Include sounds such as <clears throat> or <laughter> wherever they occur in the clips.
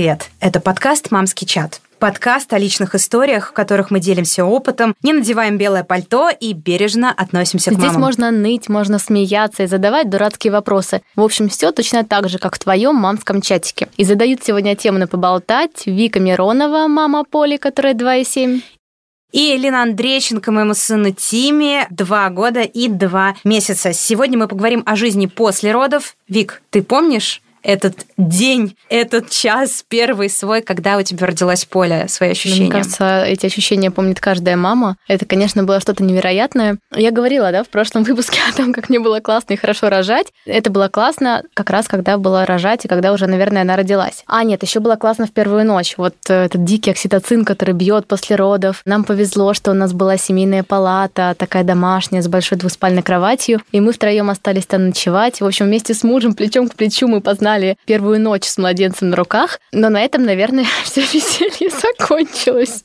Привет! Это подкаст «Мамский чат». Подкаст о личных историях, в которых мы делимся опытом, не надеваем белое пальто и бережно относимся к Здесь мамам. можно ныть, можно смеяться и задавать дурацкие вопросы. В общем, все точно так же, как в твоем мамском чатике. И задают сегодня тему на поболтать Вика Миронова, мама Поли, которая 2,7. И Элина Андрейченко, моему сыну Тиме, два года и два месяца. Сегодня мы поговорим о жизни после родов. Вик, ты помнишь, этот день, этот час первый свой, когда у тебя родилась Поля, свои ощущения? Мне кажется, эти ощущения помнит каждая мама. Это, конечно, было что-то невероятное. Я говорила, да, в прошлом выпуске <laughs> о том, как мне было классно и хорошо рожать. Это было классно как раз, когда было рожать, и когда уже, наверное, она родилась. А нет, еще было классно в первую ночь. Вот э, этот дикий окситоцин, который бьет после родов. Нам повезло, что у нас была семейная палата, такая домашняя, с большой двуспальной кроватью. И мы втроем остались там ночевать. В общем, вместе с мужем плечом к плечу мы познали первую ночь с младенцем на руках. Но на этом, наверное, <laughs> все веселье <laughs> закончилось.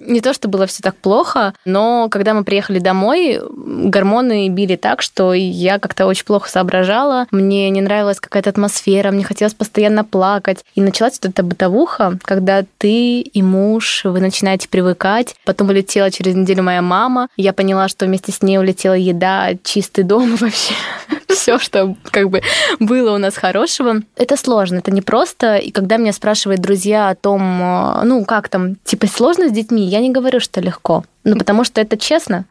Не то, что было все так плохо, но когда мы приехали домой, гормоны били так, что я как-то очень плохо соображала. Мне не нравилась какая-то атмосфера, мне хотелось постоянно плакать. И началась вот эта бытовуха, когда ты и муж, вы начинаете привыкать. Потом улетела через неделю моя мама. Я поняла, что вместе с ней улетела еда, чистый дом <laughs> вообще все, что как бы было у нас хорошего. Это сложно, это непросто. И когда меня спрашивают друзья о том, ну, как там, типа, сложно с детьми, я не говорю, что легко. Ну, потому что это честно.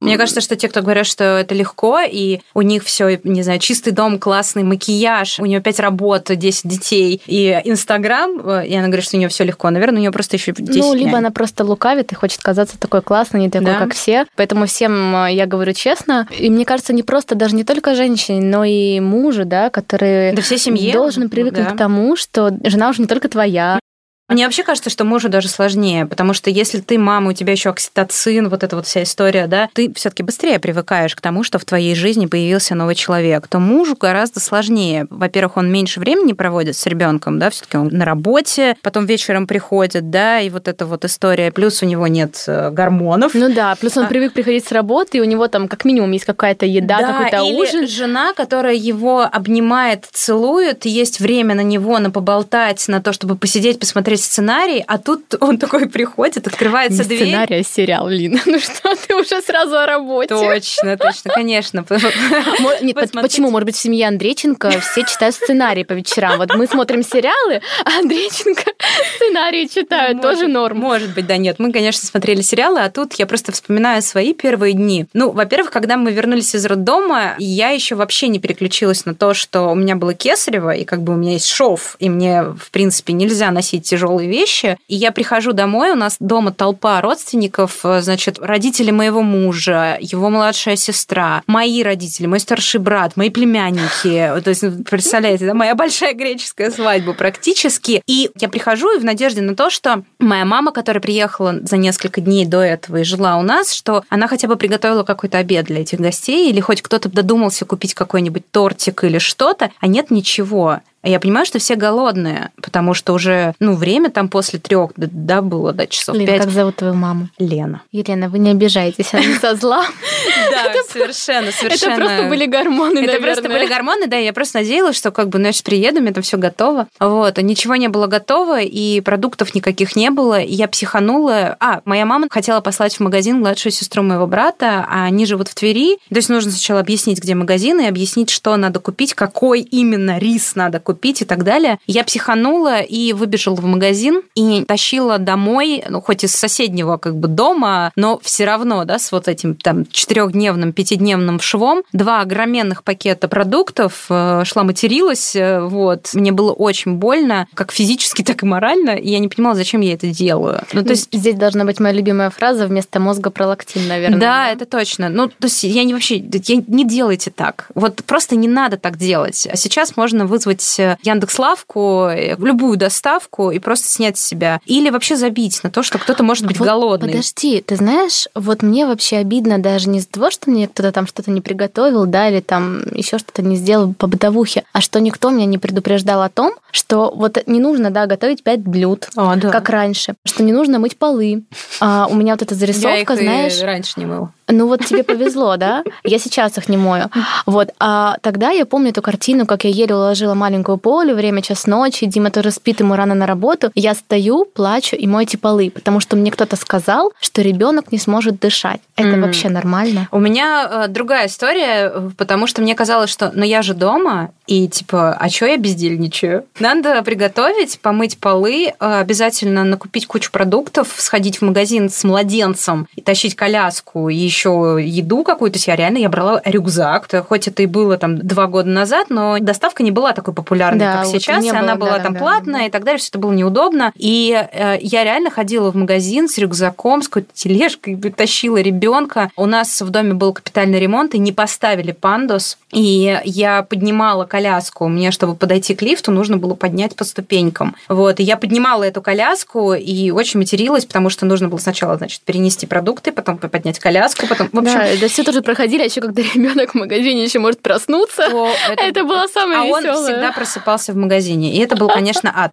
Мне кажется, что те, кто говорят, что это легко, и у них все, не знаю, чистый дом, классный макияж, у нее 5 работ, 10 детей и Инстаграм, и она говорит, что у нее все легко. Наверное, у нее просто еще 10 Ну, либо нянь. она просто лукавит и хочет казаться такой классной, не такой, Да. как все. Поэтому всем э, я говорю честно. И мне кажется, не просто даже не только женщине, но и мужу, да, который Да всей семье. должен привыкнуть Да. к тому, что жена уже не только твоя, Мне вообще кажется, что мужу даже сложнее, потому что если ты мама, у тебя еще окситоцин, вот эта вот вся история, да, ты все-таки быстрее привыкаешь к тому, что в твоей жизни появился новый человек, то мужу гораздо сложнее. Во-первых, он меньше времени проводит с ребенком, да, все-таки он на работе, потом вечером приходит, да, и вот эта вот история. Плюс у него нет э, гормонов. Ну да, плюс он А. привык приходить с работы, и у него там как минимум есть какая-то еда, Да, какой-то или ужин. жена, которая его обнимает, целует, и есть время на него, на поболтать, на то, чтобы посидеть, посмотреть сценарий, а тут он такой приходит, открывается Не дверь. сценарий, а сериал, Лина. <laughs> Ну что, ты уже сразу о работе. Точно, точно, конечно. <laughs> Нет, почему? Может быть, в семье Андрейченко все читают сценарии по вечерам. Вот мы смотрим сериалы, а Андрейченко сценарии читают. Может- Тоже норм. Может быть, да нет. Мы, конечно, смотрели сериалы, а тут я просто вспоминаю свои первые дни. Ну, во-первых, когда мы вернулись из роддома, я еще вообще не переключилась на то, что у меня было кесарево, и как бы у меня есть шов, и мне, в принципе, нельзя носить тяжелые вещи. И я прихожу домой, у нас дома толпа родственников, э, значит, родители моего мужа, его младшая сестра, мои родители, мой старший брат, мои племянники. То есть, ну, представляете, да, моя большая греческая свадьба практически. И я прихожу и в надежде на то, что моя мама, которая приехала за несколько дней до этого и жила у нас, что она хотя бы приготовила какой-то обед для этих гостей, или хоть кто-то додумался купить какой-нибудь тортик или что-то, а нет ничего. А я понимаю, что все голодные, потому что уже, ну, время там после трех, да, было, да, часов Лин, пять. как зовут твою маму? Лена. Елена, вы не обижайтесь, она со зла. <laughs> Да, совершенно, совершенно. Это просто были гормоны, Это просто были гормоны, да, я просто надеялась, что как бы, ну, я сейчас приеду, мне там все готово. Вот, а ничего не было готово, и продуктов никаких не было, я психанула. А, моя мама хотела послать в магазин младшую сестру моего брата, а они живут в Твери, то есть нужно сначала объяснить, где магазин, и объяснить, что надо купить, какой именно рис надо купить и так далее. Я психанула и выбежала в магазин, и тащила домой, ну, хоть из соседнего как бы дома, но все равно, да, с вот этим там четырехдневным, пятидневным швом, два огроменных пакета продуктов, э, шла материлась, э, вот. Мне было очень больно, как физически, <laughs> так и морально, и я не понимала, зачем я это делаю. Ну, то есть Здесь должна быть моя любимая фраза вместо мозга пролактин, наверное. Да, это точно. Ну, то есть я не вообще, я, не делайте так. Вот просто не надо так делать. А сейчас можно вызвать э, Яндекс.Лавку, э, любую доставку и просто снять с себя. Или вообще забить на то, что кто-то может быть Вот голодный. Подожди, ты знаешь, вот мне вообще обидно даже не из-за того, что мне кто-то там что-то не приготовил, да, или там еще что-то не сделал по бытовухе, а что никто меня не предупреждал о том, что вот не нужно, да, готовить пять блюд, А, да. как раньше, что не нужно мыть полы. А у меня вот эта я их зарисовка, знаешь, раньше не мыл. Ну вот тебе повезло, да? Я сейчас их не мою. Вот. А тогда я помню эту картину, как я еле уложила маленькую Полю, время час ночи, Дима тоже спит, ему рано на работу. Я стою, плачу и мойте полы, потому что мне кто-то сказал, что ребенок не сможет дышать. Это mm. вообще нормально? У меня э, другая история, потому что мне казалось, что ну я же дома, и типа, а что я бездельничаю? Надо приготовить, помыть полы, э, обязательно накупить кучу продуктов, сходить в магазин с младенцем и тащить коляску, и еще еду какую-то. Я реально я брала рюкзак, хоть это и было там два года назад, но доставка не была такой популярной, да, как вот сейчас, и было, она была да, там да, платная да. и так далее, все это было неудобно. И э, я реально ходила в магазин с рюкзаком, с какой-то тележкой, <laughs> тащила ребенка. У нас в доме был капитальный ремонт, и не поставили пандус. И я поднимала коляску. Мне, чтобы подойти к лифту, нужно было поднять по ступенькам. Вот. И я поднимала эту коляску и очень материлась, потому что нужно было сначала, значит, перенести продукты, потом поднять коляску, потом... В общем... Да, да все тоже проходили, а еще когда ребенок в магазине еще может проснуться. О, это... это было самое а веселое. А он всегда просыпался в магазине. И это был, конечно, ад.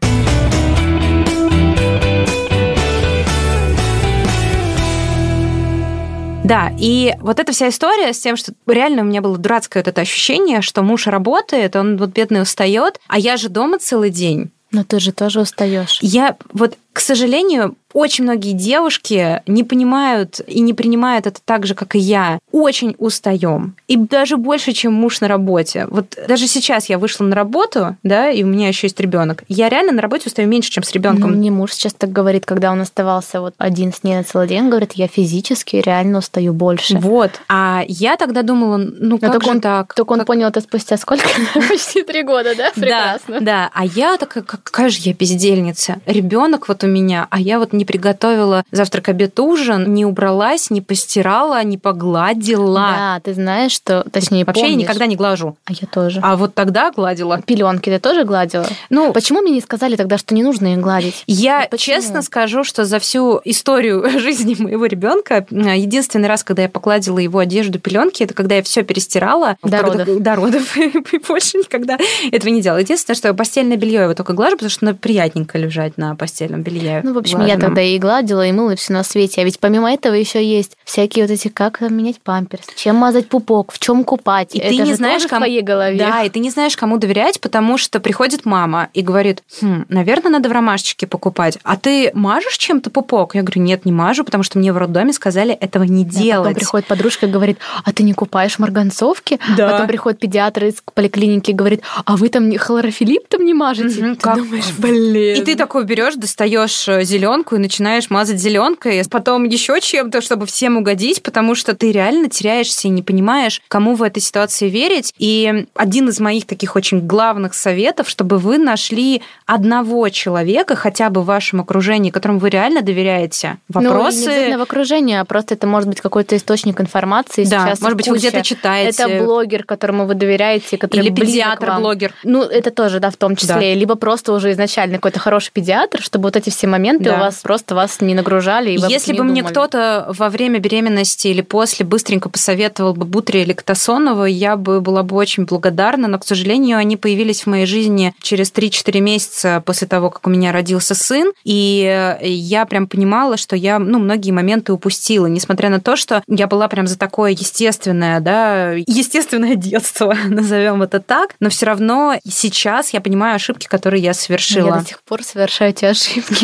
Да, и вот эта вся история с тем, что реально у меня было дурацкое вот это ощущение, что муж работает, он вот бедный устает, а я же дома целый день. Но ты же тоже устаешь. Я вот, к сожалению, очень многие девушки не понимают и не принимают это так же, как и я. Очень устаем. И даже больше, чем муж на работе. Вот даже сейчас я вышла на работу, да, и у меня еще есть ребенок. Я реально на работе устаю меньше, чем с ребенком. Ну, мне муж сейчас так говорит, когда он оставался вот один с ней на целый день, говорит, я физически реально устаю больше. Вот. А я тогда думала, ну как же он, так? Только он понял это спустя сколько? <laughs> Почти три года, да? Прекрасно. Да, да. А я такая, какая же я бездельница. Ребенок вот у меня, а я вот не приготовила завтрак, обед, ужин, не убралась, не постирала, не погладила. Да, ты знаешь, что, точнее, Вообще помнишь. я никогда не глажу. А я тоже. А вот тогда гладила. Пеленки ты тоже гладила? Ну, почему мне не сказали тогда, что не нужно их гладить? Я вот честно скажу, что за всю историю <laughs> жизни моего ребенка единственный раз, когда я погладила его одежду, пеленки, это когда я все перестирала. До родов. До родов. <laughs> И больше никогда этого не делала. Единственное, что постельное белье я его только глажу, потому что приятненько лежать на постельном белье. Ну, в общем, Глаженном. я тогда и гладила, и мыла все на свете. А ведь помимо этого еще есть всякие вот эти, как менять памперс, чем мазать пупок, в чем купать. И Это ты не знаешь, кому... в твоей голове. Да, и ты не знаешь, кому доверять, потому что приходит мама и говорит, хм, наверное, надо в ромашечке покупать. А ты мажешь чем-то пупок? Я говорю, нет, не мажу, потому что мне в роддоме сказали этого не да, делать. Потом приходит подружка и говорит, а ты не купаешь марганцовки? Да. Потом приходит педиатр из поликлиники и говорит, а вы там хлорофилип там не мажете? Угу, ты как? думаешь, блин. И ты такой берешь, достаешь э, зеленку и начинаешь мазать зеленкой, потом еще чем-то, чтобы всем угодить, потому что ты реально теряешься и не понимаешь, кому в этой ситуации верить. И один из моих таких очень главных советов, чтобы вы нашли одного человека, хотя бы в вашем окружении, которому вы реально доверяете. Вопросы... Ну, не в окружении, а просто это может быть какой-то источник информации. Да, Сейчас может быть, вы где-то читаете. Это блогер, которому вы доверяете, который Или педиатр-блогер. Ну, это тоже, да, в том числе. Да. Либо просто уже изначально какой-то хороший педиатр, чтобы вот эти все моменты да. у вас просто вас не нагружали. И Если бы мне кто-то во время беременности или после быстренько посоветовал бы Бутри или Ктасонова, я бы была бы очень благодарна, но, к сожалению, они появились в моей жизни через 3-4 месяца после того, как у меня родился сын, и я прям понимала, что я, ну, многие моменты упустила, несмотря на то, что я была прям за такое естественное, да, естественное <laughs> детство, назовем это так, но все равно сейчас я понимаю ошибки, которые я совершила. Я до сих пор совершаю эти ошибки.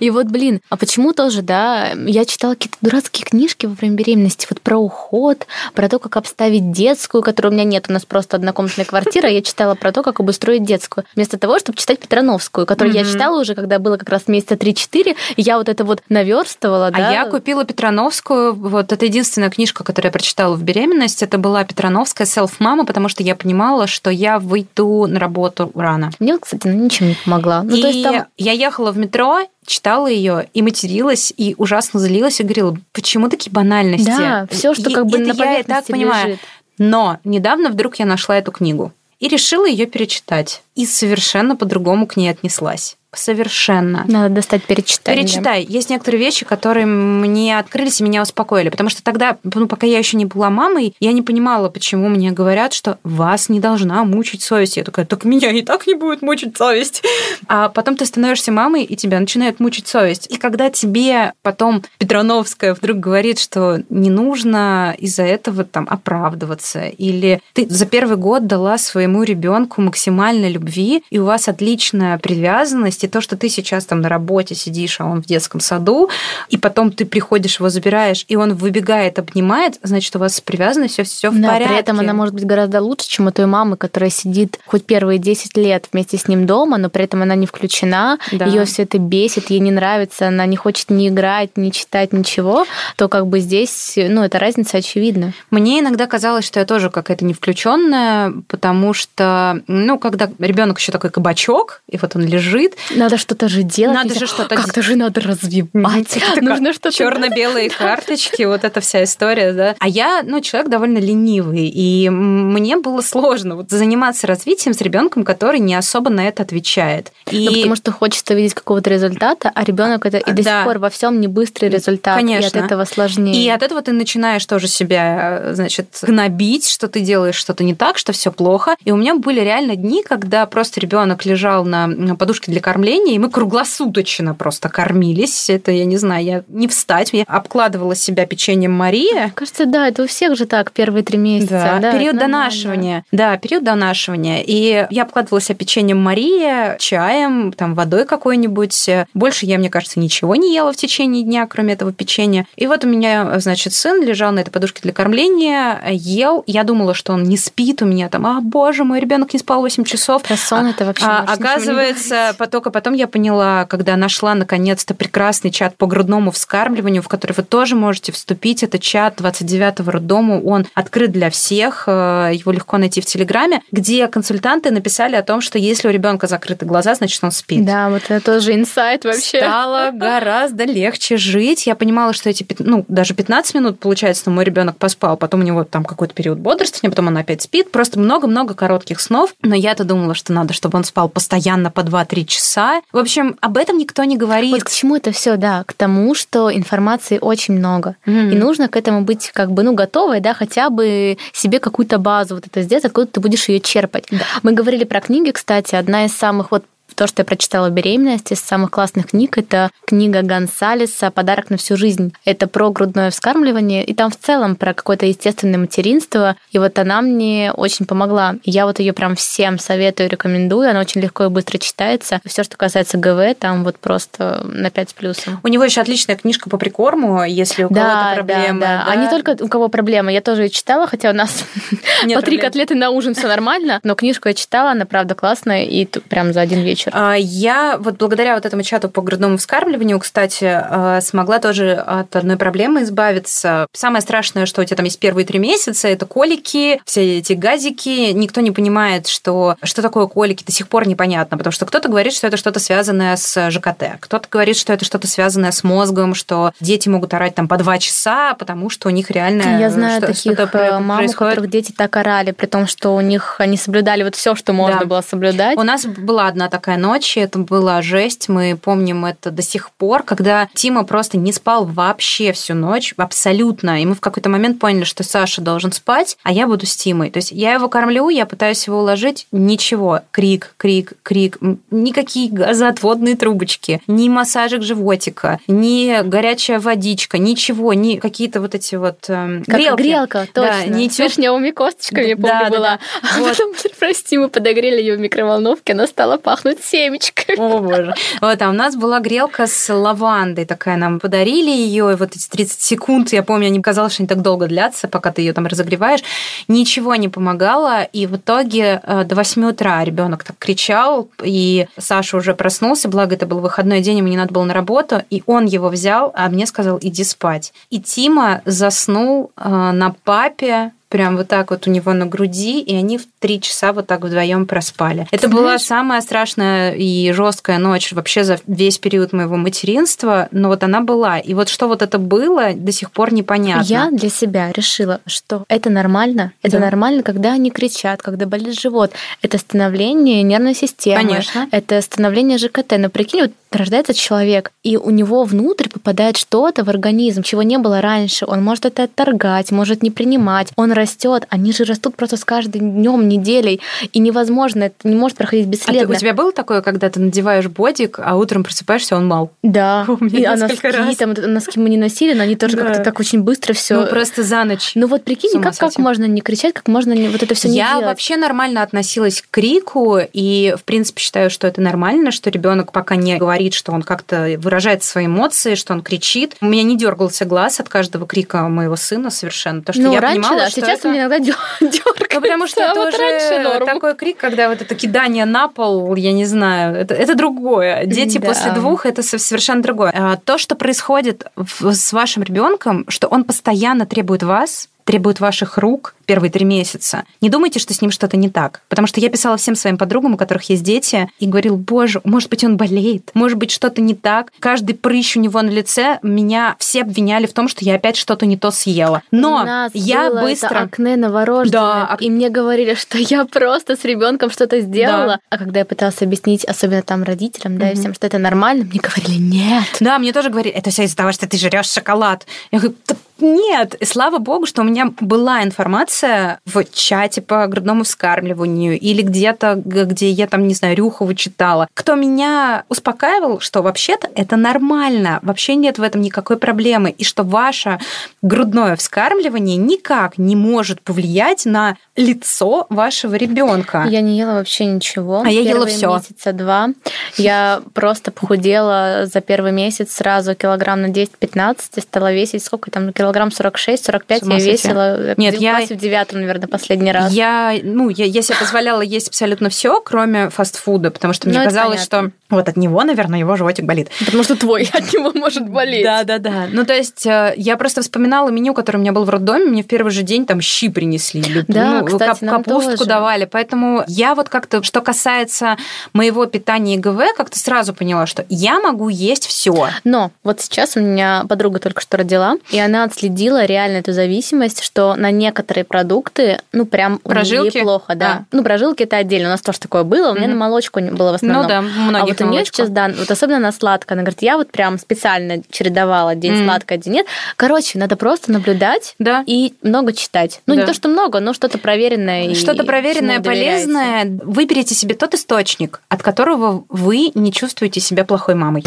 И вот, блин, а почему тоже, да, я читала какие-то дурацкие книжки во время беременности, вот про уход, про то, как обставить детскую, которой у меня нет, у нас просто однокомнатная квартира, я читала про то, как обустроить детскую, вместо того, чтобы читать Петрановскую, которую я читала уже, когда было как раз месяца 3-4, и я вот это вот наверстывала, да. А я купила Петрановскую, вот это единственная книжка, которую я прочитала в беременность, это была Петрановская «Селф-мама», потому что я понимала, что я выйду на работу рано. Мне, кстати, ничем не помогла. Ну, и то есть там... я ехала в метро, читала ее и материлась, и ужасно злилась, и говорила, почему такие банальности? Да, все, что как бы на я и так понимаю. Лежит. Но недавно вдруг я нашла эту книгу и решила ее перечитать. И совершенно по-другому к ней отнеслась. Совершенно. Надо достать перечитать. Перечитай. Да. Есть некоторые вещи, которые мне открылись и меня успокоили, потому что тогда, ну, пока я еще не была мамой, я не понимала, почему мне говорят, что вас не должна мучить совесть. Я такая, так меня и так не будет мучить совесть. А потом ты становишься мамой, и тебя начинает мучить совесть. И когда тебе потом Петрановская вдруг говорит, что не нужно из-за этого там оправдываться, или ты за первый год дала своему ребенку максимально любви, и у вас отличная привязанность, и то, что ты сейчас там на работе сидишь, а он в детском саду, и потом ты приходишь, его забираешь, и он выбегает, обнимает, значит, у вас привязанность, все, все в да, порядке. При этом она может быть гораздо лучше, чем у той мамы, которая сидит хоть первые 10 лет вместе с ним дома, но при этом она не включена, да. ее все это бесит, ей не нравится, она не хочет ни играть, ни читать, ничего, то как бы здесь, ну, эта разница очевидна. Мне иногда казалось, что я тоже какая-то не включенная, потому что, ну, когда ребенок еще такой кабачок, и вот он лежит. Надо что-то же делать. Надо же что-то Как-то же надо развивать. Нужно что-то... Черно-белые <laughs> карточки, вот эта вся история, да. А я, ну, человек довольно ленивый, и мне было сложно вот заниматься развитием с ребенком, который не особо на это отвечает. И... Ну, потому что хочется видеть какого-то результата, а ребенок это и до да. сих пор во всем не быстрый результат, Конечно. и от этого сложнее. И от этого ты начинаешь тоже себя, значит, гнобить, что ты делаешь что-то не так, что все плохо. И у меня были реально дни, когда просто ребенок лежал на подушке для кормления, и мы круглосуточно просто кормились. Это, я не знаю, я не встать, я обкладывала себя печеньем Мария. Кажется, да, это у всех же так первые три месяца. Да, да период донашивания. Да, период донашивания. И я обкладывала себя печеньем Мария, чаем, там, водой какой-нибудь. Больше я, мне кажется, ничего не ела в течение дня, кроме этого печенья. И вот у меня, значит, сын лежал на этой подушке для кормления, ел. Я думала, что он не спит у меня там, а, боже, мой ребенок не спал 8 часов. Про сон а, это вообще а, Оказывается, только потом я поняла, когда нашла наконец-то прекрасный чат по грудному вскармливанию, в который вы тоже можете вступить. Это чат 29-го роддома, он открыт для всех, э, его легко найти в Телеграме, где консультанты написали о том, что если у ребенка закрыты глаза, значит, он спит. Да, вот это тоже инсайт вообще. Стало гораздо легче жить. Я понимала, что эти, ну, даже 15 минут, получается, мой ребенок поспал, потом у него там какой-то период бодрствования, потом он опять спит. Просто много-много коротких снов. Но я-то думала, что надо, чтобы он спал постоянно по 2-3 часа. В общем, об этом никто не говорит. Вот к чему это все, да? К тому, что информации очень много. Mm. И нужно к этому быть как бы, ну, готовой, да, хотя бы себе какую-то базу вот это сделать, откуда ты будешь ее черпать. Да. Мы говорили про книги, кстати, одна из самых вот то, что я прочитала в беременности, из самых классных книг, это книга Гонсалеса «Подарок на всю жизнь». Это про грудное вскармливание, и там в целом про какое-то естественное материнство. И вот она мне очень помогла. я вот ее прям всем советую, рекомендую. Она очень легко и быстро читается. Все, что касается ГВ, там вот просто на 5 с плюсом. У него еще отличная книжка по прикорму, если у да, кого-то проблемы. Да, да. да. А не только у кого проблемы. Я тоже ее читала, хотя у нас <laughs> по три котлеты на ужин все нормально. Но книжку я читала, она правда классная, и прям за один вечер вечер? А, я вот благодаря вот этому чату по грудному вскармливанию, кстати, а, смогла тоже от одной проблемы избавиться. Самое страшное, что у тебя там есть первые три месяца, это колики, все эти газики. Никто не понимает, что, что такое колики, до сих пор непонятно, потому что кто-то говорит, что это что-то связанное с ЖКТ, кто-то говорит, что это что-то связанное с мозгом, что дети могут орать там по два часа, потому что у них реально Я знаю что, таких что э, мам, происходит. у которых дети так орали, при том, что у них они соблюдали вот все, что можно да. было соблюдать. У нас была одна такая такая ночь, это была жесть, мы помним это до сих пор, когда Тима просто не спал вообще всю ночь, абсолютно, и мы в какой-то момент поняли, что Саша должен спать, а я буду с Тимой. То есть я его кормлю, я пытаюсь его уложить, ничего, крик, крик, крик, никакие газоотводные трубочки, ни массажик животика, ни горячая водичка, ничего, ни какие-то вот эти вот э, как грелки. грелка, точно. Да, не с вишневыми косточками, да, помню, да, была. Да, да. А вот. потом, прости, мы подогрели ее в микроволновке, она стала пахнуть семечками. О, боже. Вот, а у нас была грелка с лавандой такая, нам подарили ее, и вот эти 30 секунд, я помню, мне казалось, что они так долго длятся, пока ты ее там разогреваешь, ничего не помогало, и в итоге э, до 8 утра ребенок так кричал, и Саша уже проснулся, благо это был выходной день, ему не надо было на работу, и он его взял, а мне сказал, иди спать. И Тима заснул э, на папе, прям вот так вот у него на груди, и они в три часа вот так вдвоем проспали. Это Знаешь, была самая страшная и жесткая ночь вообще за весь период моего материнства, но вот она была. И вот что вот это было, до сих пор непонятно. Я для себя решила, что это нормально. Это да. нормально, когда они кричат, когда болит живот. Это становление нервной системы. Конечно. Это становление ЖКТ. Но прикинь, вот рождается человек, и у него внутрь попадает что-то в организм, чего не было раньше. Он может это отторгать, может не принимать. Он растет, они же растут просто с каждым днем, неделей, и невозможно, это не может проходить бесследно. А ты, у тебя было такое, когда ты надеваешь бодик, а утром просыпаешься, он мал? Да. <laughs> У меня и а носки, раз. там носки мы не носили, но они тоже да. как-то так очень быстро все. Ну просто за ночь. Ну вот прикинь, как, как можно не кричать, как можно не, вот это все не Я делать. вообще нормально относилась к крику, и в принципе считаю, что это нормально, что ребенок пока не говорит, что он как-то выражает свои эмоции, что он кричит. У меня не дергался глаз от каждого крика моего сына совершенно, потому что ну, я раньше, понимала, да, что сейчас это... у меня иногда <laughs> дергается. Ну, потому что это вот уже такой крик, когда вот это кидание на пол, я не знаю, это, это другое. Дети да. после двух это совершенно другое. А то, что происходит с вашим ребенком, что он постоянно требует вас, требует ваших рук первые три месяца, не думайте, что с ним что-то не так. Потому что я писала всем своим подругам, у которых есть дети, и говорил, боже, может быть, он болеет, может быть, что-то не так. Каждый прыщ у него на лице, меня все обвиняли в том, что я опять что-то не то съела. Но я было быстро... Это акне новорожденное, да, ак... и мне говорили, что я просто с ребенком что-то сделала. Да. А когда я пыталась объяснить, особенно там родителям, да, mm-hmm. и всем, что это нормально, мне говорили, нет. Да, мне тоже говорили, это все из-за того, что ты жрешь шоколад. Я говорю, нет, слава богу, что у меня была информация в чате по грудному вскармливанию или где-то, где я там, не знаю, Рюхову читала, кто меня успокаивал, что вообще-то это нормально, вообще нет в этом никакой проблемы, и что ваше грудное вскармливание никак не может повлиять на лицо вашего ребенка. Я не ела вообще ничего. А я ела все. месяца два. Я просто похудела за первый месяц сразу килограмм на 10-15 и стала весить сколько там, килограмм 46-45 я весила. Нет, я... в девятом, наверное, последний раз. Я, ну, я, я себе позволяла есть абсолютно все, кроме фастфуда, потому что мне ну, казалось, что вот от него, наверное, его животик болит. Потому что твой от него может болеть. Да, да, да. Ну, то есть э, я просто вспоминала меню, которое у меня было в роддоме, мне в первый же день там щи принесли. Да, ну, кстати, кап- капустку тоже. давали. Поэтому я вот как-то, что касается моего питания ИГВ, как-то сразу поняла, что я могу есть все. Но вот сейчас у меня подруга только что родила, и она отследила реально эту зависимость, что на некоторые продукты, ну, прям прожилки? плохо, да. да. Ну, прожилки это отдельно. У нас тоже такое было. У меня mm-hmm. на молочку было в основном. Ну да, многих А вот у нее сейчас, да, вот особенно на сладкое. Она говорит, я вот прям специально чередовала день mm-hmm. сладкое, день нет. Короче, надо просто наблюдать да. и много читать. Ну, да. не то, что много, но что-то проверенное. Что-то проверенное, полезное. Выберите себе тот источник, от которого вы не чувствуете себя плохой мамой.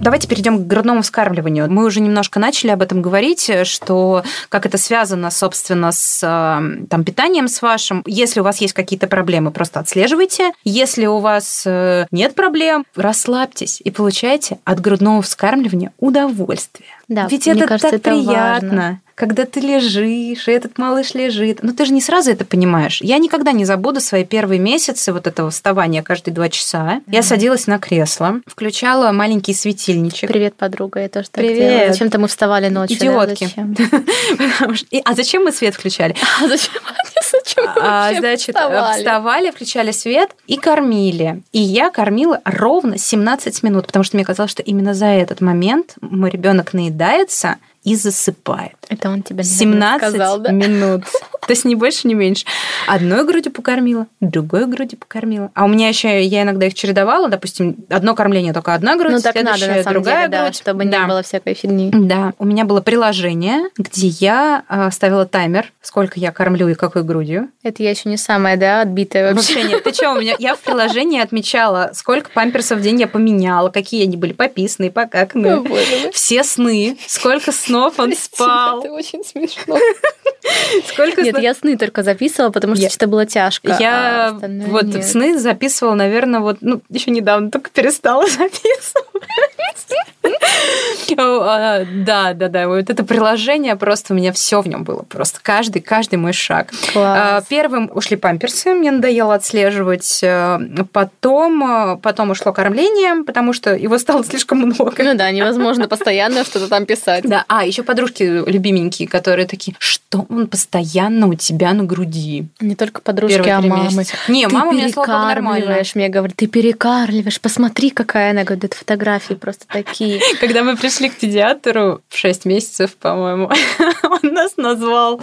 Давайте перейдем к грудному вскармливанию. Мы уже немножко начали об этом говорить, что как это связано, собственно, с э, там, питанием с вашим. Если у вас есть какие-то проблемы, просто отслеживайте. Если у вас э, нет проблем, расслабьтесь и получайте от грудного вскармливания удовольствие. Да, Ведь это кажется, так это приятно. Важно когда ты лежишь, и этот малыш лежит. Но ты же не сразу это понимаешь. Я никогда не забуду свои первые месяцы вот этого вставания каждые два часа. Mm-hmm. Я садилась на кресло, включала маленький светильничек. Привет, подруга, я тоже так Привет. делала. Зачем-то мы вставали ночью. Идиотки. <laughs> А зачем мы свет включали? А зачем? <laughs> Зачем а, значит, вставали? вставали, включали свет и кормили. И я кормила ровно 17 минут, потому что мне казалось, что именно за этот момент мой ребенок наедается, и засыпает. Это он тебе 17 сказал, да? минут. <laughs> То есть не больше, не меньше. Одной грудью покормила, другой грудью покормила. А у меня еще, я иногда их чередовала, допустим, одно кормление только одна грудь, ну, так надо, на самом другая деле, грудь. Да, чтобы да. не было всякой фигни. Да. У меня было приложение, где я а, ставила таймер, сколько я кормлю и какой грудью. Это я еще не самая, да, отбитая вообще. Вообще нет. Ты что, у меня я в приложении отмечала, сколько памперсов в день я поменяла, какие они были пописанные, покаканные. Все сны, сколько снов он спал. Это очень смешно. Сколько Нет, я сны только записывала, потому что что-то было тяжко. Я а вот сны записывала, наверное, вот, ну, еще недавно только перестала <laughs> записывать. А, да, да, да. Вот это приложение просто у меня все в нем было. Просто каждый, каждый мой шаг. Класс. Первым ушли памперсы, мне надоело отслеживать. Э, Потом, э, потом ушло кормление, потому что его стало <laughs> слишком много. Ну да, невозможно постоянно что-то там писать. Да, а еще подружки любименькие, которые такие, что он постоянно у тебя на груди? Не только подружки, Первые а мамы. месяца. Не, Ты мама у меня, слава нормально. Мне говорят, ты перекармливаешь, посмотри, какая она. Говорит, это фотографии просто такие. <laughs> Когда мы пришли к педиатру в 6 месяцев, по-моему, <laughs> он нас назвал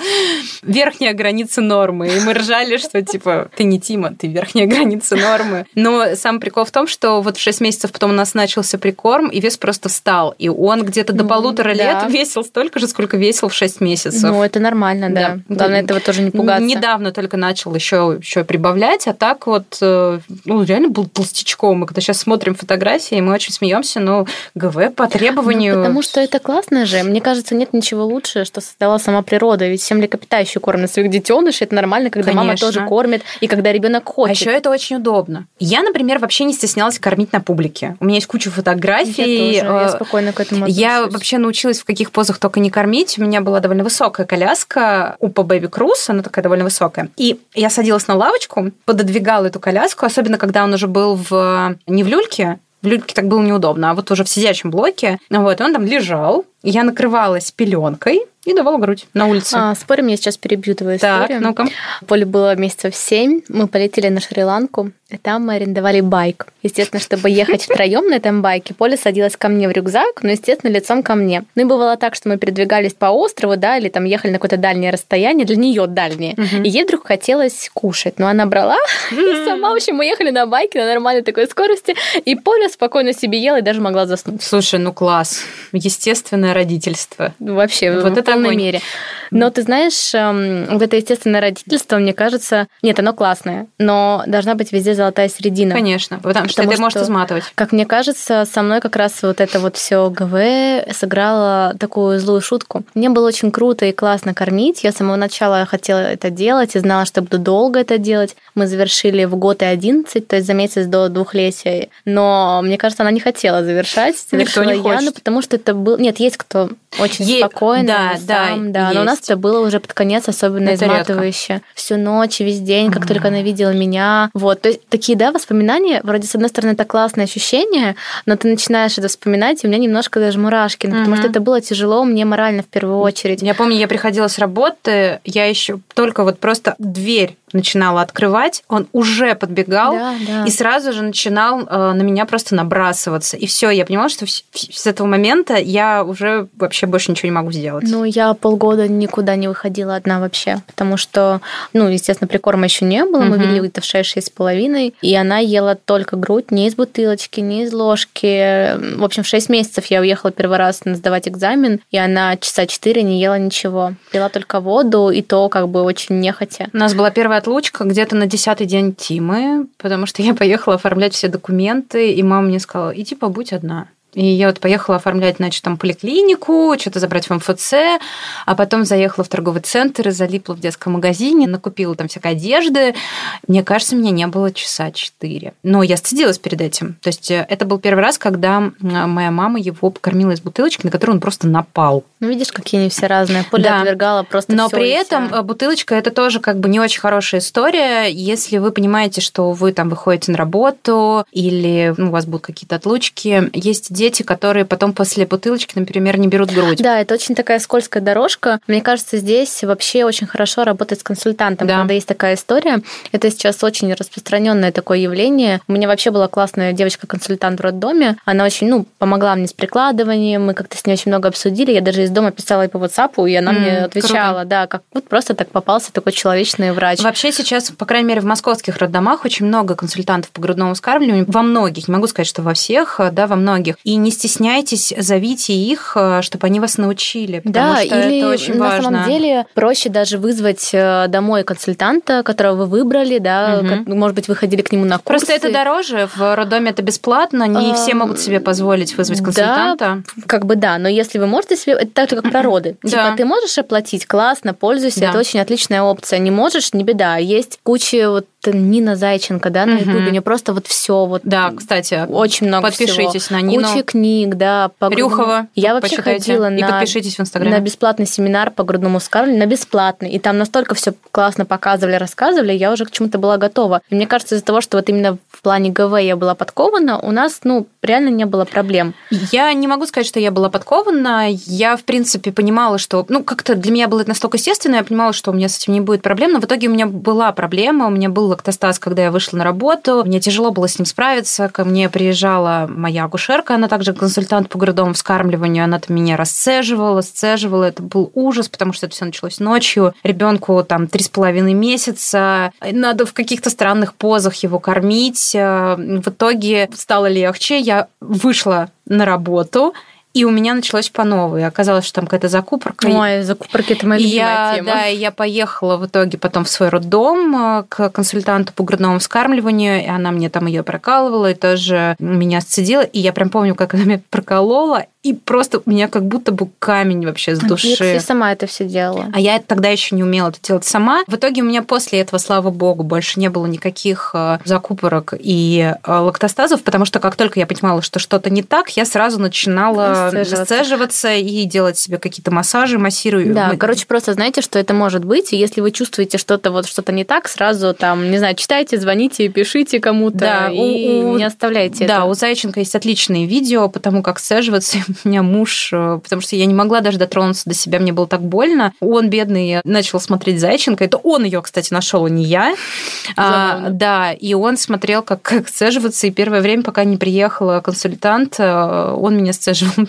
верхняя граница нормы. И мы ржали, что типа, ты не Тима, ты верхняя граница нормы. Но сам прикол в том, что вот в 6 месяцев потом у нас начался прикорм, и вес просто встал. И он где-то до Ну, полутора лет весил столько же, сколько весил в 6 месяцев. Ну, это нормально, да. Да. Главное этого тоже не пугаться. Недавно только начал еще, еще прибавлять, а так вот, э, ну, реально был толстячком. Мы когда сейчас смотрим фотографии, мы очень смеемся, но ГВ по требованию... Ну, потому что это классно же. Мне кажется, нет ничего лучше, что создала сама природа. Ведь все млекопитающие кормят своих детенышей. Это нормально, когда мама Конечно. тоже кормит, и когда ребенок А хочет. еще это очень удобно. Я, например, вообще не стеснялась кормить на публике. У меня есть куча я, фотографий. тоже, я э, спокойно к этому Я отношусь. вообще научилась в каких позах только не кормить. У меня была довольно высокая коляска Упа Baby Cruise, она такая довольно высокая. И я садилась на лавочку, пододвигала эту коляску, особенно когда он уже был в не в люльке, в люльке так было неудобно, а вот уже в сидячем блоке. Вот, он там лежал, я накрывалась пеленкой и давала грудь на улице. А, спорим, я сейчас перебью твою так, историю. ну-ка. Поле было месяцев семь, мы полетели на Шри-Ланку, там мы арендовали байк. Естественно, чтобы ехать втроем на этом байке, Поля садилась ко мне в рюкзак, но, естественно, лицом ко мне. Ну и бывало так, что мы передвигались по острову, да, или там ехали на какое-то дальнее расстояние, для нее дальнее. Мгм. И ей вдруг хотелось кушать. Но она брала <laughs> и сама, в общем, мы ехали на байке на нормальной такой скорости, и Поля спокойно себе ела и даже могла заснуть. Слушай, ну класс. Естественное родительство. Ну, Вообще, Вот в это полной огонь. мере. Но ты знаешь, эм, вот это естественное родительство, мне кажется, нет, оно классное, но должна быть везде золотая середина. Конечно, потому что Потому это может что- изматывать. Как мне кажется, со мной как раз вот это вот все ГВ сыграло такую злую шутку. Мне было очень круто и классно кормить. Я с самого начала хотела это делать и знала, что буду долго это делать. Мы завершили в год и 11, то есть за месяц до двухлетия. Но мне кажется, она не хотела завершать. Никто не я, хочет. ну, потому что это был... Нет, есть кто очень Е- спокойно, да, сам, да, да. Но у нас есть. это было уже под конец особенно Это редко. изматывающе. Всю ночь, весь день, как Мгм. только она видела меня. Вот, то есть такие, да, воспоминания, вроде, с одной стороны, это классное ощущение, но ты начинаешь это вспоминать, и у меня немножко даже мурашки, ну, потому Мгм. что это было тяжело мне морально в первую очередь. Я помню, я приходила с работы, я еще только вот просто дверь начинала открывать, он уже подбегал Да, да. и сразу же начинал э, на меня просто набрасываться. И все, я понимала, что с этого момента я уже вообще больше ничего не могу сделать. Ну, я полгода никуда не выходила одна вообще, потому что, ну, естественно, прикорма еще не было, мы Мгм. вели где-то в 6-6 с половиной, и она ела только грудь, не из бутылочки, не из ложки. В общем, в 6 месяцев я уехала первый раз на сдавать экзамен, и она часа 4 не ела ничего. Пила только воду, и то как бы очень нехотя. У нас была первая отлучка где-то на десятый день Тимы, потому что я <laughs> поехала оформлять все документы, и мама мне сказала, иди побудь одна. И я вот поехала оформлять, значит, там поликлинику, что-то забрать в МФЦ, а потом заехала в торговый центр и залипла в детском магазине, накупила там всякой одежды. Мне кажется, меня не было часа четыре. Но я стыдилась перед этим. То есть э, это был первый раз, когда моя мама его покормила из бутылочки, на которую он просто напал. Ну, видишь, какие они все разные. Поля Да. отвергала просто Но при этом вся. э, бутылочка это тоже как бы не очень хорошая история, если вы понимаете, что вы там выходите на работу или ну, у вас будут какие-то отлучки. Есть дети, которые потом после бутылочки, например, не берут грудь. Да, это очень такая скользкая дорожка. Мне кажется, здесь вообще очень хорошо работать с консультантом, Да. когда есть такая история. Это сейчас очень распространенное такое явление. У меня вообще была классная девочка-консультант в роддоме. Она очень, ну, помогла мне с прикладыванием, мы как-то с ней очень много обсудили. Я даже из дома писала ей по WhatsApp, и она М, мне отвечала, да, как вот просто так попался такой человечный врач. Вообще сейчас, по крайней мере, в московских роддомах очень много консультантов по грудному вскармливанию. Во многих, не могу сказать, что во всех, да, во многих. И не стесняйтесь, зовите их, э, чтобы они вас научили. Потому Да, что или это очень на важно. самом деле проще даже вызвать э, домой консультанта, которого вы выбрали, да, как- может быть, вы ходили к нему на курсы. Просто это дороже, в роддоме это бесплатно, не все Эм, могут себе позволить вызвать да, консультанта. Как бы да, но если вы можете себе, это так же, как про <clears throat> роды. Да. Типа, ты можешь оплатить, классно, пользуйся, Да. это очень отличная опция. Не можешь, не беда. Есть куча вот Нина Зайченко, да, на Ютубе, у нее просто вот все вот. Да, кстати, очень много подпишитесь всего. на Нину. Куча книг, да. По Рюхова. Я вообще почитайте. ходила и на, подпишитесь в Инстаграме. на бесплатный семинар по грудному вскармливанию, на бесплатный. И там настолько все классно показывали, рассказывали, я уже к чему-то была готова. И мне кажется, из-за того, что вот именно в плане ГВ я была подкована, у нас, ну, реально не было проблем. Я не могу сказать, что я была подкована. Я, в принципе, понимала, что... Ну, как-то для меня было это настолько естественно, я понимала, что у меня с этим не будет проблем, но в итоге у меня была проблема. У меня был лактостаз, когда я вышла на работу. Мне тяжело было с ним справиться. Ко мне приезжала моя акушерка, она также консультант по грудному вскармливанию. Она там меня расцеживала, сцеживала. Это был ужас, потому что это все началось ночью. Ребенку там три с половиной месяца. Надо в каких-то странных позах его кормить. В итоге стало легче. Я вышла на работу, и у меня началось по новой. Оказалось, что там какая-то закупорка. Ой, закупорки это моя я, тема. Да, я поехала в итоге потом в свой роддом э, к консультанту по грудному вскармливанию, и она мне там ее прокалывала, и тоже меня сцедила. И я прям помню, как она меня проколола, и просто у меня как будто бы камень вообще с души. Я, кстати, сама это все делала. А я тогда еще не умела это делать сама. В итоге у меня после этого, слава богу, больше не было никаких э, закупорок и э, лактостазов, потому что как только я понимала, что что-то не так, я сразу начинала Сцеживаться. сцеживаться и делать себе какие-то массажи, массирую. Да, Мы- короче, просто знаете, что это может быть, и если вы чувствуете что-то вот что-то не так, сразу там, не знаю, читайте, звоните, пишите кому-то, Да, и у- у- не оставляйте Да, это. у Зайченко есть отличные видео по тому, как сцеживаться. <laughs> Меня муж, э, потому что я не могла даже дотронуться до себя, мне было так больно. Он, бедный, начал смотреть Зайченко. Это он ее, кстати, нашел, а не я. А, да, и он смотрел, как, как сцеживаться, и первое время, пока не приехала консультант, э, он меня сцеживал.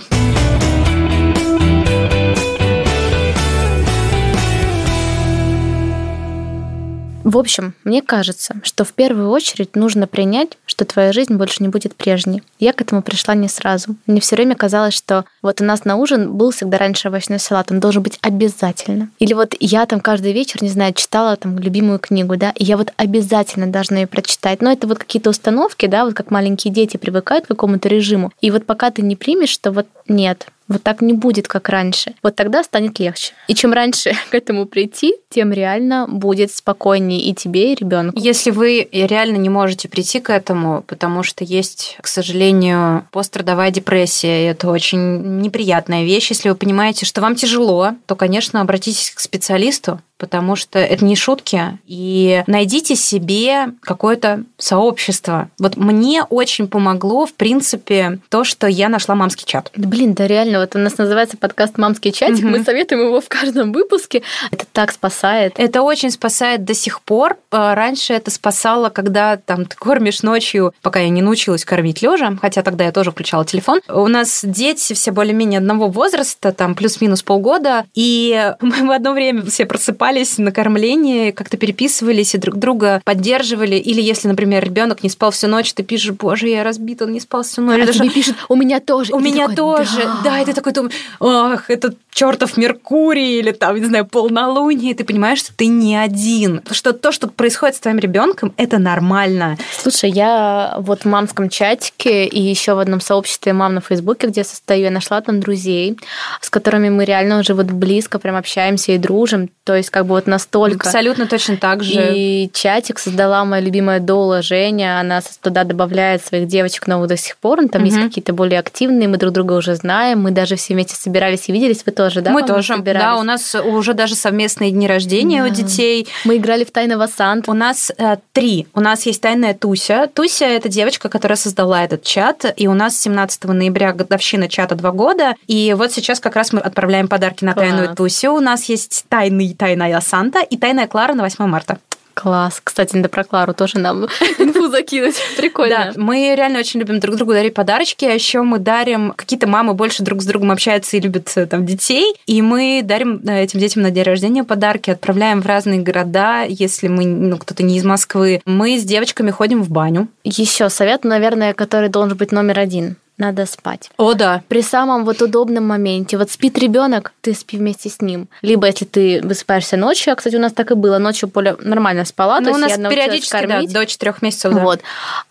В общем, мне кажется, что в первую очередь нужно принять, что твоя жизнь больше не будет прежней. Я к этому пришла не сразу. Мне все время казалось, что вот у нас на ужин был всегда раньше овощной салат, он должен быть обязательно. Или вот я там каждый вечер, не знаю, читала там любимую книгу, да, и я вот обязательно должна ее прочитать. Но это вот какие-то установки, да, вот как маленькие дети привыкают к какому-то режиму. И вот пока ты не примешь, что вот нет, вот так не будет, как раньше. Вот тогда станет легче. И чем раньше <laughs> к этому прийти, тем реально будет спокойнее и тебе, и ребенку. Если вы реально не можете прийти к этому, потому что есть, к сожалению, пострадовая депрессия, и это очень неприятная вещь. Если вы понимаете, что вам тяжело, то, конечно, обратитесь к специалисту, потому что это не шутки. И найдите себе какое-то сообщество. Вот мне очень помогло, в принципе, то, что я нашла мамский чат. Да, Блин, да реально, вот у нас называется подкаст «Мамский чатик», Мгм. мы советуем его в каждом выпуске. Это так спасает. Это очень спасает до сих пор. А, Раньше это спасало, когда там ты кормишь ночью, пока я не научилась кормить лежа, хотя тогда я тоже включала телефон. У нас дети все более-менее одного возраста, там плюс-минус полгода, и <laughs> мы в одно время все просыпались на кормлении, как-то переписывались и друг друга поддерживали. Или если, например, ребенок не спал всю ночь, ты пишешь, боже, я разбит, он не спал всю ночь. А Даже- тебе пишет, у меня тоже. у И меня такой, тоже, да. и ты такой думаешь, ах, этот чертов Меркурий или там, не знаю, полнолуние, и ты понимаешь, что ты не один, что то, что происходит с твоим ребенком, это нормально. Слушай, я вот в мамском чатике и еще в одном сообществе мам на Фейсбуке, где я состою, я нашла там друзей, с которыми мы реально уже вот близко прям общаемся и дружим. То есть как бы вот настолько. Абсолютно точно так же. И чатик создала моя любимая Дола Женя. Она туда добавляет своих девочек новых до сих пор. Там есть Мгм. какие-то более активные, мы друг друга уже знаем. Мы даже все вместе собирались и виделись. Вы тоже, да? Мы тоже, собирались? да, у нас уже даже совместные дни рождения у Да. детей. Мы играли в Тайного Санту. У нас э, три. У нас есть тайная Туся. Туся – это девочка, которая создала этот чат. И у нас 17 ноября годовщина чата два года. И вот сейчас как раз мы отправляем подарки на Класс. тайную Тусю. У нас есть тайный тайная Санта и тайная Клара на 8 марта. Класс. Кстати, надо про Клару тоже нам <laughs> инфу закинуть. Прикольно. Да, мы реально очень любим друг другу дарить подарочки, а еще мы дарим, какие-то мамы больше друг с другом общаются и любят э, там детей, и мы дарим э, этим детям на день рождения подарки, отправляем в разные города, если мы, ну, кто-то не из Москвы. Мы с девочками ходим в баню. Еще совет, наверное, который должен быть номер один. Надо спать. О, да. При самом вот удобном моменте. Вот спит ребенок, ты спи вместе с ним. Либо если ты высыпаешься ночью, а, кстати, у нас так и было, ночью Поля нормально спала, Ну, то у нас я периодически, да, до четырех месяцев, да. Вот.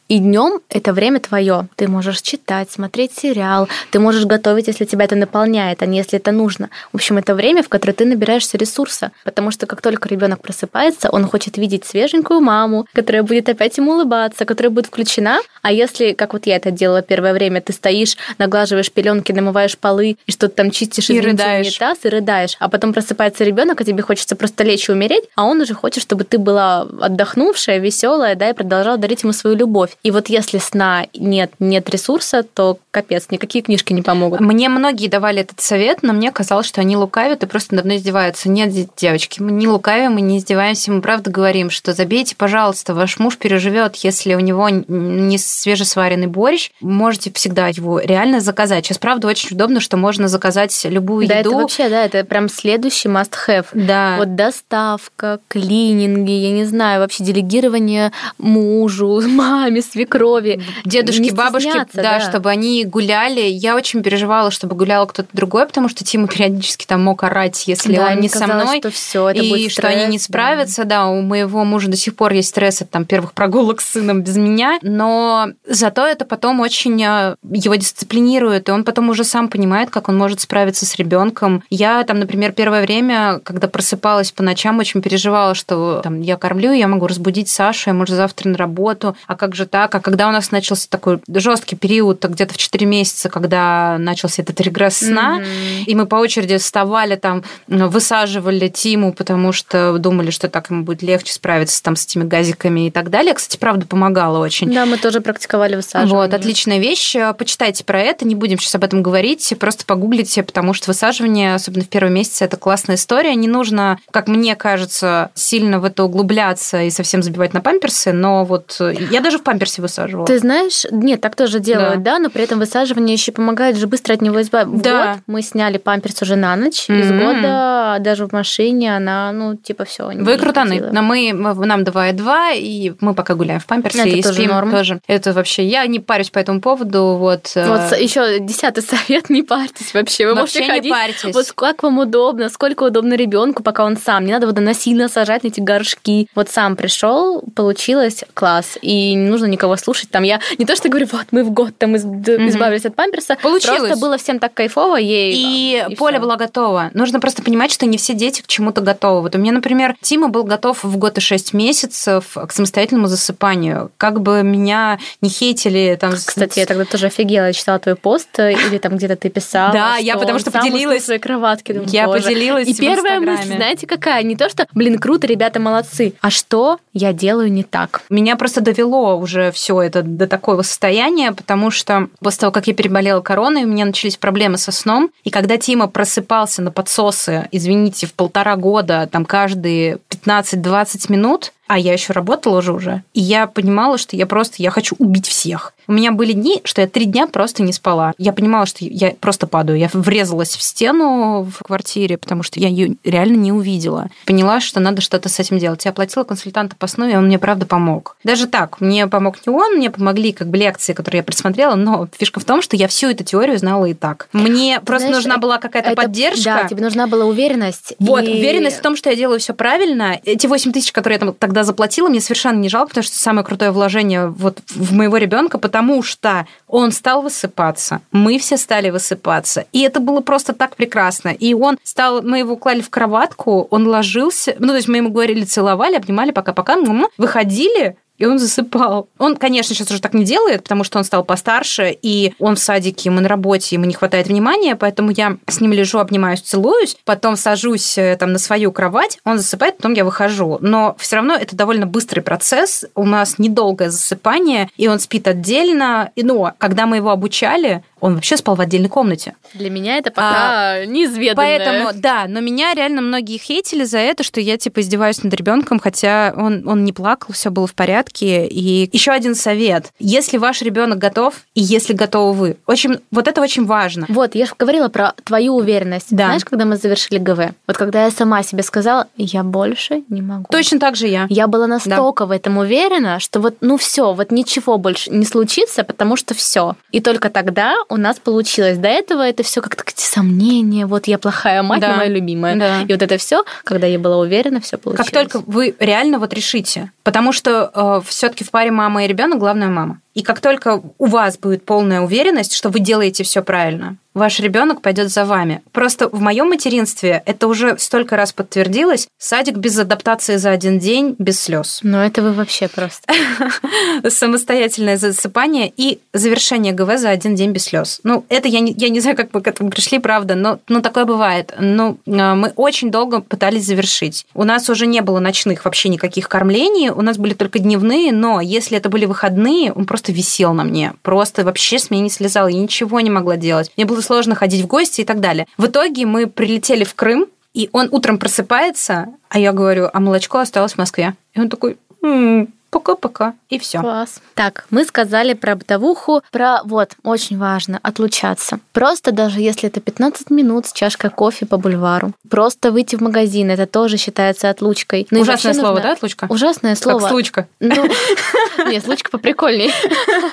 И днем это время твое. Ты можешь читать, смотреть сериал, ты можешь готовить, если тебя это наполняет, а не если это нужно. В общем, это время, в которое ты набираешься ресурса, потому что как только ребенок просыпается, он хочет видеть свеженькую маму, которая будет опять ему улыбаться, которая будет включена. А если, как вот я это делала первое время, ты стоишь, наглаживаешь пеленки, намываешь полы и что-то там чистишь и рыдаешь. унитаз, и рыдаешь, а потом просыпается ребенок, а тебе хочется просто лечь и умереть, а он уже хочет, чтобы ты была отдохнувшая, веселая, да, и продолжала дарить ему свою любовь. И вот если сна нет, нет ресурса, то капец, никакие книжки не помогут. Мне многие давали этот совет, но мне казалось, что они лукавят и просто давно издеваются. Нет, девочки, мы не лукавим, мы не издеваемся, мы правда говорим, что забейте, пожалуйста, ваш муж переживет, если у него не свежесваренный борщ, можете всегда его реально заказать. Сейчас, правда, очень удобно, что можно заказать любую да, еду. это вообще, да, это прям следующий must-have. Да. Вот доставка, клининги, я не знаю, вообще делегирование мужу, <laughs> маме, свекрови. Дедушки, бабушки, да, да, чтобы они гуляли. Я очень переживала, чтобы гулял кто-то другой, потому что Тима периодически там мог орать, если да, он не казалось, со мной. Что все, это и будет что они не справятся. Да. да, у моего мужа до сих пор есть стресс от там первых прогулок с сыном без меня, но зато это потом очень э, его дисциплинирует, и он потом уже сам понимает, как он может справиться с ребенком. Я там, например, первое время, когда просыпалась по ночам, очень переживала, что там я кормлю, я могу разбудить Сашу, я, может, завтра на работу, а как же так? А когда у нас начался такой жесткий период, где-то в 4 месяца, когда начался этот регресс сна, mm-hmm. и мы по очереди вставали там, высаживали Тиму, потому что думали, что так ему будет легче справиться там с этими газиками и так далее. Кстати, правда, помогало очень. Да, мы тоже практиковали высаживание. Вот, отличная вещь. Почитайте про это, не будем сейчас об этом говорить, просто погуглите, потому что высаживание, особенно в первом месяце, это классная история. Не нужно, как мне кажется, сильно в это углубляться и совсем забивать на памперсы, но вот я даже в памперсе высаживала. Ты знаешь, нет, так тоже делают, да, да но при этом высаживание еще помогает же быстро от него избавиться. Да. Вот мы сняли памперс уже на ночь, mm-hmm. из года даже в машине она, ну, типа все. Вы крутаны, но мы, нам 2,2, и мы пока гуляем в памперсе это и тоже спим норм. тоже. Это вообще, я не парюсь по этому поводу, вот. Вот еще десятый совет, не парьтесь вообще. Вы вообще можете ходить, не парьтесь. вот как вам удобно, сколько удобно ребенку, пока он сам. Не надо вот насильно сажать на эти горшки. Вот сам пришел, получилось, класс. И не нужно никого слушать. Там я не то, что говорю, вот мы в год там из, mm-hmm. избавились от памперса. Получилось. Просто было всем так кайфово. Ей, и, и поле всё. было готово. Нужно просто понимать, что не все дети к чему-то готовы. Вот у меня, например, Тима был готов в год и шесть месяцев к самостоятельному засыпанию. Как бы меня не хейтили там... Кстати, я тогда тоже офигела. Я читала твой пост, э, или там где-то ты писала. Да, я потому что поделилась. своей кроватке. Думаю, Я боже. поделилась И первая мысль, знаете, какая? Не то, что, блин, круто, ребята молодцы, а что я делаю не так? Меня просто довело уже все это до такого состояния, потому что после того, как я переболела короной, у меня начались проблемы со сном. И когда Тима просыпался на подсосы, извините, в полтора года, там каждые 15-20 минут, а я еще работала уже уже, и я понимала, что я просто, я хочу убить всех. У меня были дни, что я три дня просто не спала. Я понимала, что я просто падаю. Я врезалась в стену в квартире, потому что я ее реально не увидела. Поняла, что надо что-то с этим делать. Я оплатила консультанта по сну, и он мне правда помог. Даже так, мне помог не он, мне помогли как бы лекции, которые я присмотрела, но фишка в том, что я всю эту теорию знала и так. Мне просто Знаешь, нужна была какая-то Это- поддержка. Да, тебе нужна была уверенность. Вот, и- уверенность в том, что я делаю все правильно. Эти 8 тысяч, которые я там тогда заплатила, мне совершенно не жалко, потому что самое крутое вложение вот в моего ребенка, потому что он стал высыпаться, мы все стали высыпаться, и это было просто так прекрасно. И он стал, мы его клали в кроватку, он ложился, ну, то есть мы ему говорили, целовали, обнимали, пока-пока, выходили, и он засыпал. Он, конечно, сейчас уже так не делает, потому что он стал постарше, и он в садике, мы на работе, ему не хватает внимания, поэтому я с ним лежу, обнимаюсь, целуюсь, потом сажусь э, там на свою кровать, он засыпает, потом я выхожу. Но все равно это довольно быстрый процесс, у нас недолгое засыпание, и он спит отдельно. И, но когда мы его обучали, он вообще спал в отдельной комнате. Для меня это пока неизведанное. Поэтому, да, но меня реально многие хейтили за это, что я типа издеваюсь над ребенком, хотя он, он не плакал, все было в порядке. И еще один совет. Если ваш ребенок готов, и если готовы вы, очень, вот это очень важно. Вот, я же говорила про твою уверенность. Да. Знаешь, когда мы завершили ГВ? Вот когда я сама себе сказала, я больше не могу. Точно так же я. Я была настолько в этом уверена, что вот, ну все, вот ничего больше не случится, потому что все. И только тогда у нас получилось. До этого это все как-то сомнения, вот я плохая мать, да. моя любимая. Да. И вот это все, когда я была уверена, все получилось. Как только вы реально вот решите, потому что э, все-таки в паре мама и ребенок главная мама. И как только у вас будет полная уверенность, что вы делаете все правильно, ваш ребенок пойдет за вами. Просто в моем материнстве это уже столько раз подтвердилось. Садик без адаптации за один день, без слез. Ну, это вы вообще просто. <laughs> Самостоятельное засыпание и завершение ГВ за один день без слез. Ну, это я не, я не знаю, как мы к этому пришли, правда, но ну, такое бывает. Ну, а, мы очень долго пытались завершить. У нас уже не было ночных вообще никаких кормлений, у нас были только дневные, но если это были выходные, он просто висел на мне. Просто вообще с меня не слезал, я ничего не могла делать. Мне было сложно ходить в гости и так далее. В итоге мы прилетели в Крым, и он утром просыпается, а я говорю, а молочко осталось в Москве. И он такой, м-м, пока-пока, и все. Класс. Так, мы сказали про бытовуху, про, вот, очень важно, отлучаться. Просто даже если это 15 минут с чашкой кофе по бульвару. Просто выйти в магазин, это тоже считается отлучкой. Ну, Ужасное слово, нужно... да, отлучка? Ужасное слово. Как случка. Ну, <laughs> нет, случка поприкольней.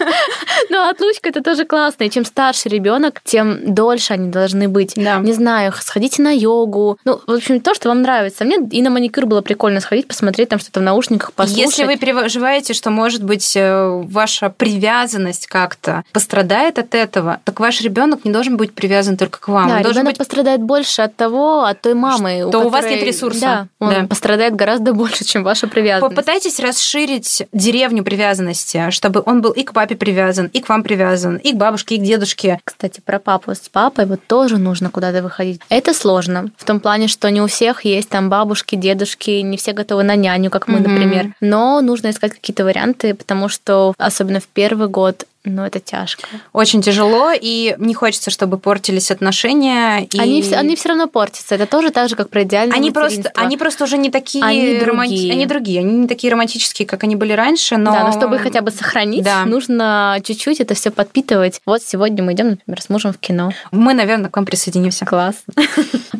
<laughs> Но отлучка это тоже классно. И чем старше ребенок, тем дольше они должны быть. Да. Не знаю, сходите на йогу. Ну, в общем, то, что вам нравится. Мне и на маникюр было прикольно сходить, посмотреть там что-то в наушниках, послушать. Если вы переживаете, что, может быть, э, ваша привязанность как-то пострадает от этого, так ваш ребенок не должен быть привязан только к вам. Да, ребенок быть... пострадает больше от того, от той мамы. То у, которой... у вас нет ресурса. Да, он да. пострадает гораздо больше, чем ваша привязанность. Попытайтесь расширить деревню привязанности, чтобы он был и к папе привязан, и к вам привязан, и к бабушке, и к дедушке. Кстати, про папу с папой вот тоже нужно куда-то выходить. Это сложно. В том плане, что не у всех есть там бабушки, дедушки, не все готовы на няню, как мы, mm-hmm. например. Но нужно искать какие-то варианты, потому что особенно в первый год но это тяжко. Очень тяжело, и не хочется, чтобы портились отношения. И... Они, они все равно портятся. Это тоже так же, как про идеальное они просто, они просто уже не такие они другие. Они другие. Они не такие романтические, как они были раньше, но... Да, но чтобы хотя бы сохранить, да. нужно чуть-чуть это все подпитывать. Вот сегодня мы идем, например, с мужем в кино. Мы, наверное, к вам присоединимся. Класс. <laughs>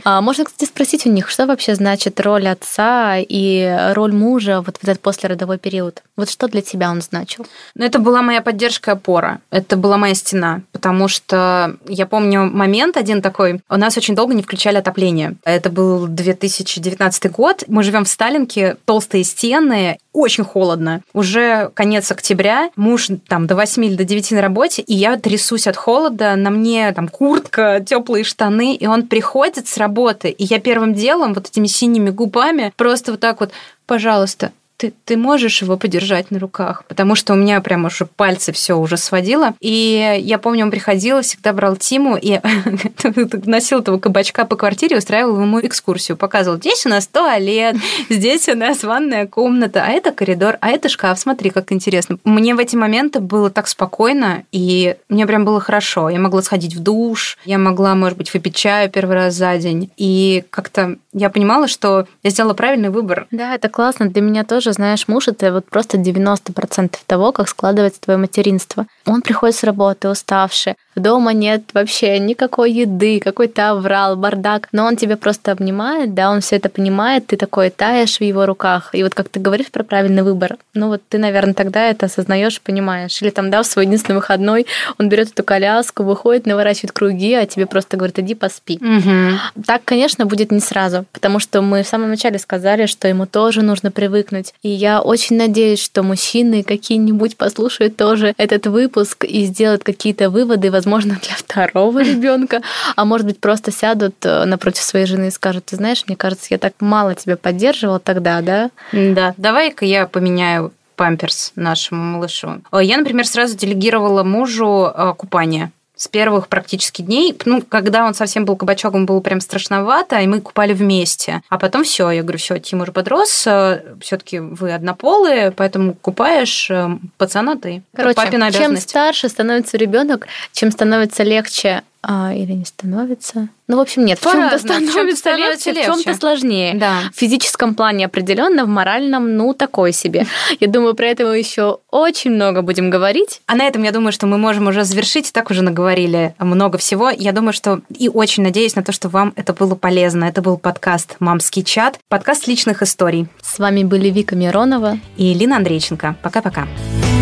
А, можно, кстати, спросить у них, что вообще значит роль отца и роль мужа вот в этот послеродовой период? Вот что для тебя он значил? Ну, это была моя поддержка и опора. Это была моя стена, потому что я помню момент один такой. У нас очень долго не включали отопление. Это был 2019 год. Мы живем в Сталинке, толстые стены, очень холодно. Уже конец октября, муж там до 8 или до 9 на работе, и я трясусь от холода, на мне там куртка, теплые штаны, и он приходит с работы, и я первым делом вот этими синими губами просто вот так вот, пожалуйста, ты, ты можешь его подержать на руках? Потому что у меня прям уже пальцы все уже сводило. И я помню, он приходил, всегда брал Тиму и <laughs> носил этого кабачка по квартире, устраивал ему экскурсию. Показывал, здесь у нас туалет, здесь у нас ванная комната, а это коридор, а это шкаф. Смотри, как интересно. Мне в эти моменты было так спокойно, и мне прям было хорошо. Я могла сходить в душ, я могла, может быть, выпить чаю первый раз за день. И как-то я понимала, что я сделала правильный выбор. Да, это классно. Для меня тоже, знаешь, муж это вот просто 90% того, как складывается твое материнство. Он приходит с работы уставший, дома нет вообще никакой еды, какой-то аврал, бардак, но он тебя просто обнимает, да, он все это понимает, ты такой таешь в его руках. И вот как ты говоришь про правильный выбор, ну вот ты, наверное, тогда это осознаешь, понимаешь. Или там, да, в свой единственный выходной он берет эту коляску, выходит, наворачивает круги, а тебе просто говорит, иди поспи. Угу. Так, конечно, будет не сразу, потому что мы в самом начале сказали, что ему тоже нужно привыкнуть. И я очень надеюсь, что мужчины какие-нибудь послушают тоже этот выпуск и сделают какие-то выводы, возможно, для второго <laughs> ребенка, а может быть, просто сядут э, напротив своей жены и скажут, ты знаешь, мне кажется, я так мало тебя поддерживала тогда, да? Да, давай-ка я поменяю памперс нашему малышу. Я, например, сразу делегировала мужу э, купание с первых практически дней. Ну, когда он совсем был кабачоком, было прям страшновато, и мы купали вместе. А потом все, я говорю, все, Тимур подрос, все-таки вы однополые, поэтому купаешь э, пацана ты. Короче, чем старше становится ребенок, чем становится легче а, или не становится. Ну, в общем, нет, в чем-то становится, становится легче, в чем-то сложнее. Да. В физическом плане определенно, в моральном, ну, такой себе. Я думаю, про это мы еще очень много будем говорить. А на этом, я думаю, что мы можем уже завершить. Так уже наговорили много всего. Я думаю, что и очень надеюсь на то, что вам это было полезно. Это был подкаст «Мамский чат», подкаст личных историй. С вами были Вика Миронова и Лина Андрейченко. Пока-пока. Пока.